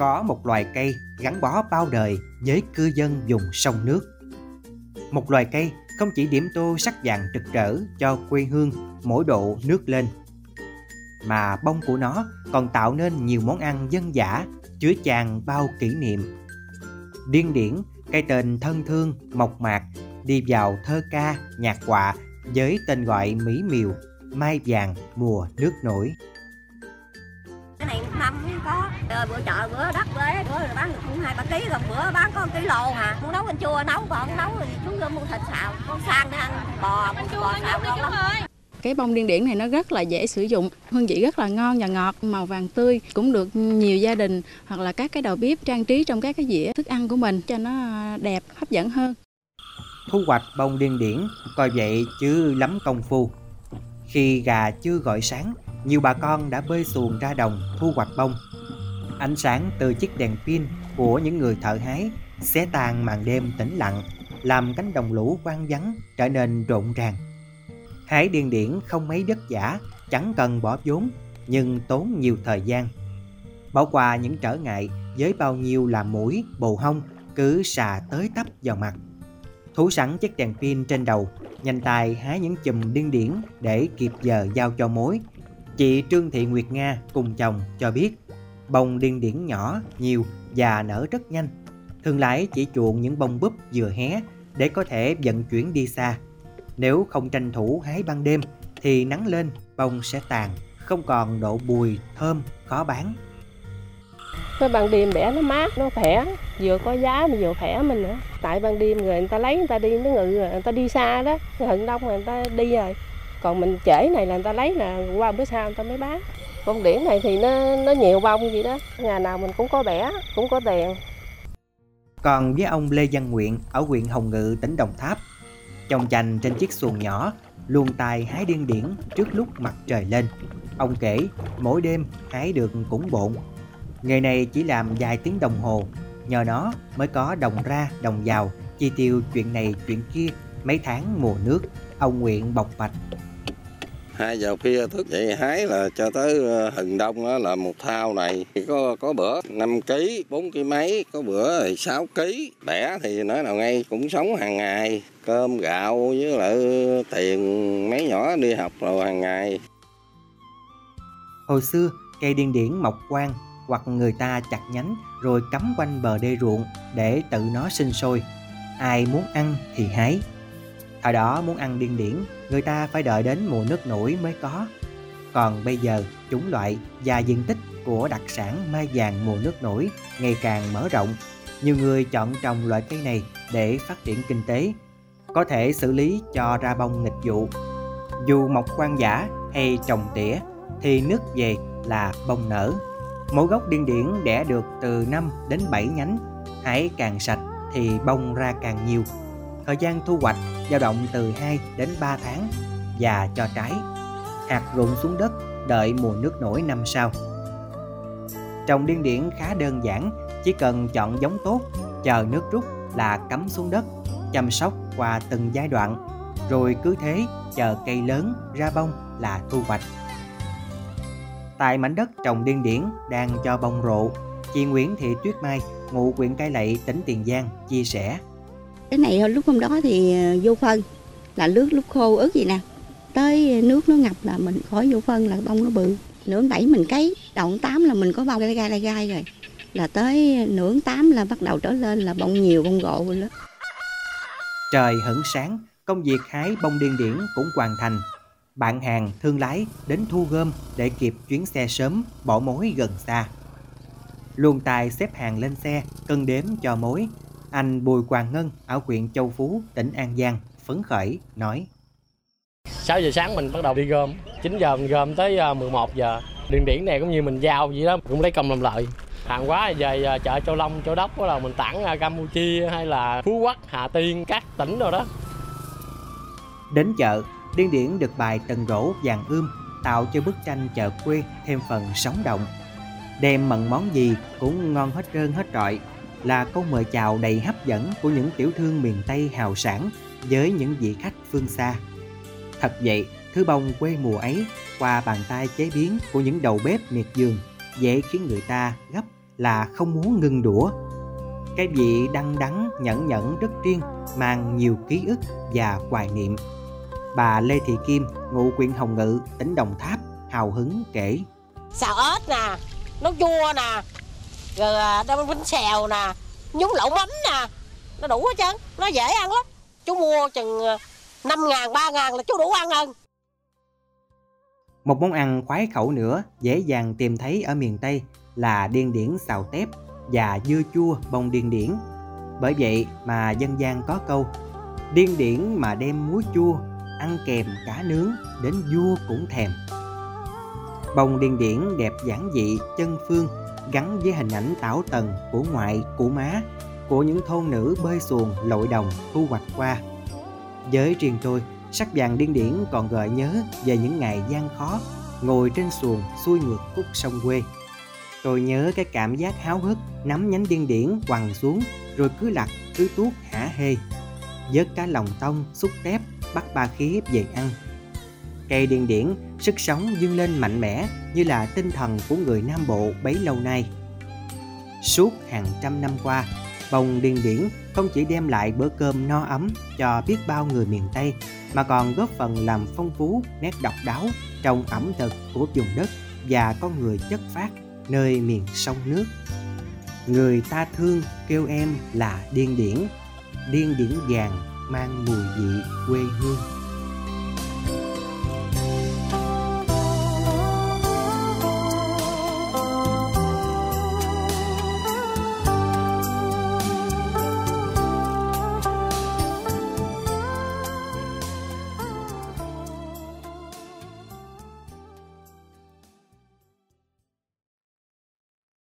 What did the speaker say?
có một loài cây gắn bó bao đời với cư dân vùng sông nước. Một loài cây không chỉ điểm tô sắc vàng rực rỡ cho quê hương mỗi độ nước lên, mà bông của nó còn tạo nên nhiều món ăn dân dã chứa tràn bao kỷ niệm. Điên điển, cây tên thân thương, mộc mạc, đi vào thơ ca, nhạc họa với tên gọi mỹ miều, mai vàng mùa nước nổi bữa chợ bữa đất bữa bữa bán được cũng hai ba ký còn bữa bán có ký lô hà muốn nấu canh chua nấu còn không nấu thì xuống gom mua thịt xào con sang để ăn bò bò xào ngon lắm cái bông điên điển này nó rất là dễ sử dụng, hương vị rất là ngon và ngọt, màu vàng tươi, cũng được nhiều gia đình hoặc là các cái đầu bếp trang trí trong các cái dĩa thức ăn của mình cho nó đẹp, hấp dẫn hơn. Thu hoạch bông điên điển coi vậy chứ lắm công phu. Khi gà chưa gọi sáng, nhiều bà con đã bơi xuồng ra đồng thu hoạch bông. Ánh sáng từ chiếc đèn pin của những người thợ hái xé tan màn đêm tĩnh lặng, làm cánh đồng lũ quang vắng trở nên rộn ràng. Hái điên điển không mấy vất giả, chẳng cần bỏ vốn, nhưng tốn nhiều thời gian. Bỏ qua những trở ngại với bao nhiêu là mũi, bồ hông cứ xà tới tấp vào mặt. Thủ sẵn chiếc đèn pin trên đầu, nhanh tay hái những chùm điên điển để kịp giờ giao cho mối. Chị Trương Thị Nguyệt Nga cùng chồng cho biết bông điên điển nhỏ, nhiều và nở rất nhanh. Thường lái chỉ chuộng những bông búp vừa hé để có thể vận chuyển đi xa. Nếu không tranh thủ hái ban đêm thì nắng lên bông sẽ tàn, không còn độ bùi, thơm, khó bán. Cái ban đêm bẻ nó mát, nó khỏe, vừa có giá mà vừa khỏe mình nữa. Tại ban đêm người, người ta lấy người ta đi nó ngự người ta đi xa đó, hận đông người ta đi rồi. Còn mình trễ này là người ta lấy là qua bữa sau người ta mới bán. Bông điển này thì nó nó nhiều bông vậy đó, nhà nào mình cũng có bẻ, cũng có tiền. Còn với ông Lê Văn Nguyện ở huyện Hồng Ngự, tỉnh Đồng Tháp, chồng chành trên chiếc xuồng nhỏ, luôn tay hái điên điển trước lúc mặt trời lên. Ông kể mỗi đêm hái được cũng bộn. Nghề này chỉ làm vài tiếng đồng hồ, nhờ nó mới có đồng ra đồng vào, chi tiêu chuyện này chuyện kia mấy tháng mùa nước. Ông Nguyện bộc bạch hai giờ khuya thức dậy hái là cho tới ờ, hừng đông đó là một thao này thì có có bữa 5 kg 4 kg mấy có bữa thì 6 kg bẻ thì nói nào ngay cũng sống hàng ngày cơm gạo với lại tiền mấy nhỏ đi học rồi hàng ngày Hồi xưa, cây điên điển mọc quang hoặc người ta chặt nhánh rồi cắm quanh bờ đê ruộng để tự nó sinh sôi. Ai muốn ăn thì hái. Thời đó muốn ăn điên điển, người ta phải đợi đến mùa nước nổi mới có. Còn bây giờ, chúng loại và diện tích của đặc sản mai vàng mùa nước nổi ngày càng mở rộng. Nhiều người chọn trồng loại cây này để phát triển kinh tế, có thể xử lý cho ra bông nghịch vụ. Dù mọc quan giả hay trồng tỉa thì nước về là bông nở. Mỗi gốc điên điển đẻ được từ 5 đến 7 nhánh, hãy càng sạch thì bông ra càng nhiều. Thời gian thu hoạch dao động từ 2 đến 3 tháng và cho trái. Hạt rụng xuống đất đợi mùa nước nổi năm sau. Trồng điên điển khá đơn giản, chỉ cần chọn giống tốt, chờ nước rút là cắm xuống đất, chăm sóc qua từng giai đoạn, rồi cứ thế chờ cây lớn ra bông là thu hoạch. Tại mảnh đất trồng điên điển đang cho bông rộ, chị Nguyễn Thị Tuyết Mai, ngụ huyện Cai Lậy, tỉnh Tiền Giang chia sẻ. Cái này lúc hôm đó thì ờ, vô phân là nước lúc khô ướt gì nè. Tới nước nó ngập là mình khỏi vô phân là bông nó bự. Nửa bảy mình cấy, đầu tám là mình có bông gai gai gai gai rồi. Là tới nửa tám là bắt đầu trở lên là bông nhiều bông gộ rồi đó. Trời hửng sáng, công việc hái bông điên điển cũng hoàn thành. Bạn hàng, thương lái đến thu gom để kịp chuyến xe sớm, bỏ mối gần xa. Luôn tài xếp hàng lên xe, cân đếm cho mối. Anh Bùi Quang Ngân ở huyện Châu Phú, tỉnh An Giang, phấn khởi, nói. 6 giờ sáng mình bắt đầu đi gom. 9 giờ mình gom tới ờ, 11 giờ. Điền điển này cũng như mình giao vậy đó cũng lấy công làm lợi. Hàng quá về ờ, chợ Châu Long, Châu Đốc là mình tặng ra Campuchia hay là Phú Quốc, Hà Tiên, các tỉnh rồi đó. Đến chợ, điên điển được bài tần rổ vàng ươm tạo cho bức tranh chợ quê thêm phần sống động. Đem mận món gì cũng ngon hết trơn hết trọi là câu mời chào đầy hấp dẫn của những tiểu thương miền Tây hào sản với những vị khách phương xa. Thật vậy, thứ bông quê mùa ấy qua bàn tay chế biến của những đầu bếp miệt vườn dễ khiến người ta gấp là không muốn ngừng đũa. Cái vị đăng đắng nhẫn nhẫn rất riêng, mang nhiều ký ức và hoài niệm. Bà Lê Thị Kim, ngụ huyện Hồng Ngự, tỉnh Đồng Tháp, hào hứng kể. xào ớt nè nó chua nè rồi à, đâm bánh xèo nè nhúng lẩu mắm nè nó đủ hết trơn nó dễ ăn lắm chú mua chừng à, năm ngàn ba ngàn là chú đủ ăn hơn Một món ăn khoái khẩu nữa dễ dàng tìm thấy ở miền Tây là điên điển xào tép và dưa chua bông điên điển. Bởi vậy mà dân gian có câu điên điển mà đem muối chua ăn kèm cá nướng đến vua cũng thèm. Bông điên điển đẹp giản dị, chân phương gắn với hình ảnh tảo tần của ngoại, của má, của những thôn nữ bơi xuồng lội đồng thu hoạch qua. Với riêng tôi, sắc vàng điên điển còn gợi nhớ về những ngày gian khó ngồi trên xuồng xuôi ngược khúc sông quê. Tôi nhớ cái cảm giác háo hức nắm nhánh điên điển quằn xuống rồi cứ lặt cứ tuốt hả hê. Vớt cá lòng tông, xúc tép, bắt ba khía về ăn. Cây điên điển, sức sống dâng lên mạnh mẽ như là tinh thần của người Nam Bộ bấy lâu nay. Suốt hàng trăm năm qua, bông điên điển không chỉ đem lại bữa cơm no ấm cho biết bao người miền Tây mà còn góp phần làm phong phú nét độc đáo trong ẩm thực của vùng đất và con người chất phát nơi miền sông nước. Người ta thương kêu em là điên điển, điên điển vàng mang mùi vị quê hương.